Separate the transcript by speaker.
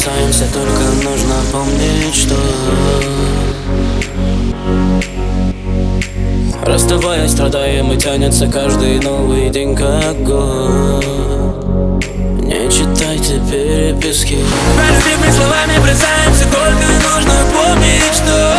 Speaker 1: касаемся, только нужно помнить, что Расставаясь, страдаем и тянется каждый новый день как год. Не читайте переписки.
Speaker 2: Простыми словами бросаемся Только нужно помнить, что